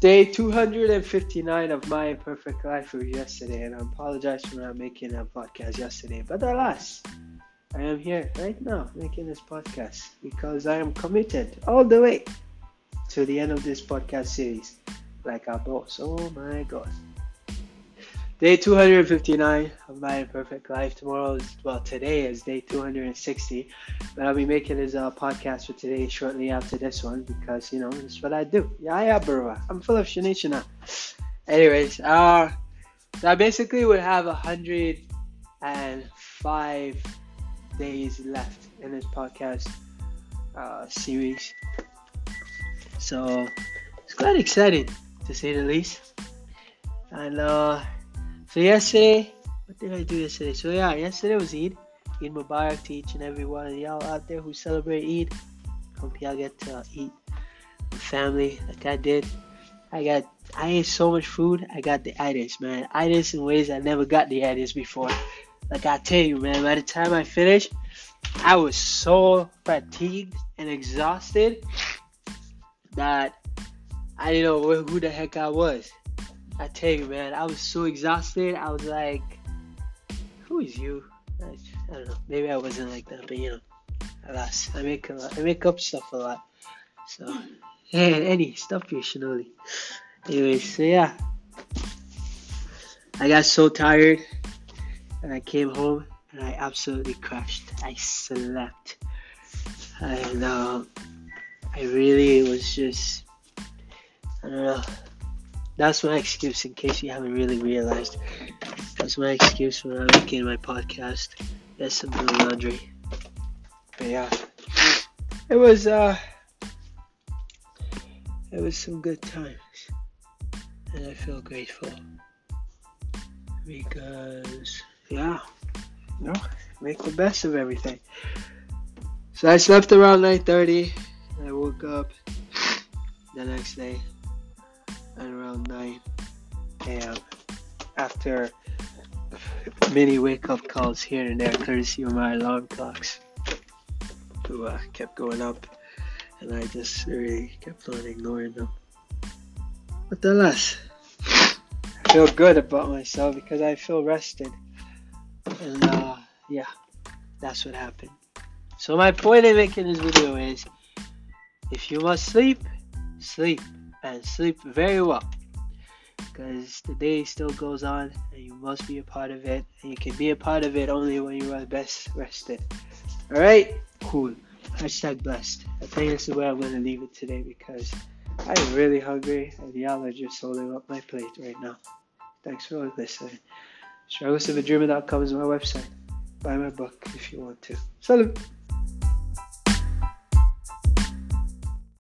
Day 259 of my imperfect life was yesterday, and I apologize for not making a podcast yesterday. But alas, I am here right now making this podcast because I am committed all the way to the end of this podcast series, like our boss. Oh my god. Day 259 of my imperfect life. Tomorrow is, well, today is day 260. But I'll be making this uh, podcast for today shortly after this one because, you know, it's what I do. Yeah, yeah, bro. I'm full of shenanigans. Anyways, uh, so I basically would have 105 days left in this podcast uh, series. So it's quite exciting to say the least. And, uh, so yesterday, what did I do yesterday? So yeah, yesterday was Eid. Eid Mubarak to each and every one of y'all out there who celebrate Eid. Hope y'all get to eat with family like I did. I got, I ate so much food. I got the itis, man. Itis in ways I never got the itis before. Like I tell you, man. By the time I finished, I was so fatigued and exhausted that I didn't know who the heck I was. I tell you, man, I was so exhausted. I was like, "Who is you?" I, I don't know. Maybe I wasn't like that, but you know, alas, I make I make up stuff a lot. So, hey, any stuff you Shinoli. Anyways, so yeah, I got so tired, and I came home and I absolutely crashed. I slept, and uh, I really was just, I don't know. That's my excuse in case you haven't really realized. That's my excuse for not making my podcast. Yes, I'm doing laundry. But yeah. It was uh it was some good times. And I feel grateful. Because yeah. You know, make the best of everything. So I slept around 9:30 and I woke up the next day around 9 a.m. after many wake up calls here and there, courtesy of my alarm clocks, who uh, kept going up, and I just really kept on ignoring them. But alas, I feel good about myself because I feel rested, and uh, yeah, that's what happened. So my point in making this video is, if you must sleep, sleep and sleep very well. Because the day still goes on and you must be a part of it. And you can be a part of it only when you are best rested. All right cool. Hashtag blessed. I think this is where i'm going to leave it today because i'm really hungry and y'all are just holding up my plate right now. Thanks for listening. Strugglesofadreamer.com is my website. Buy my book if you want to. Salute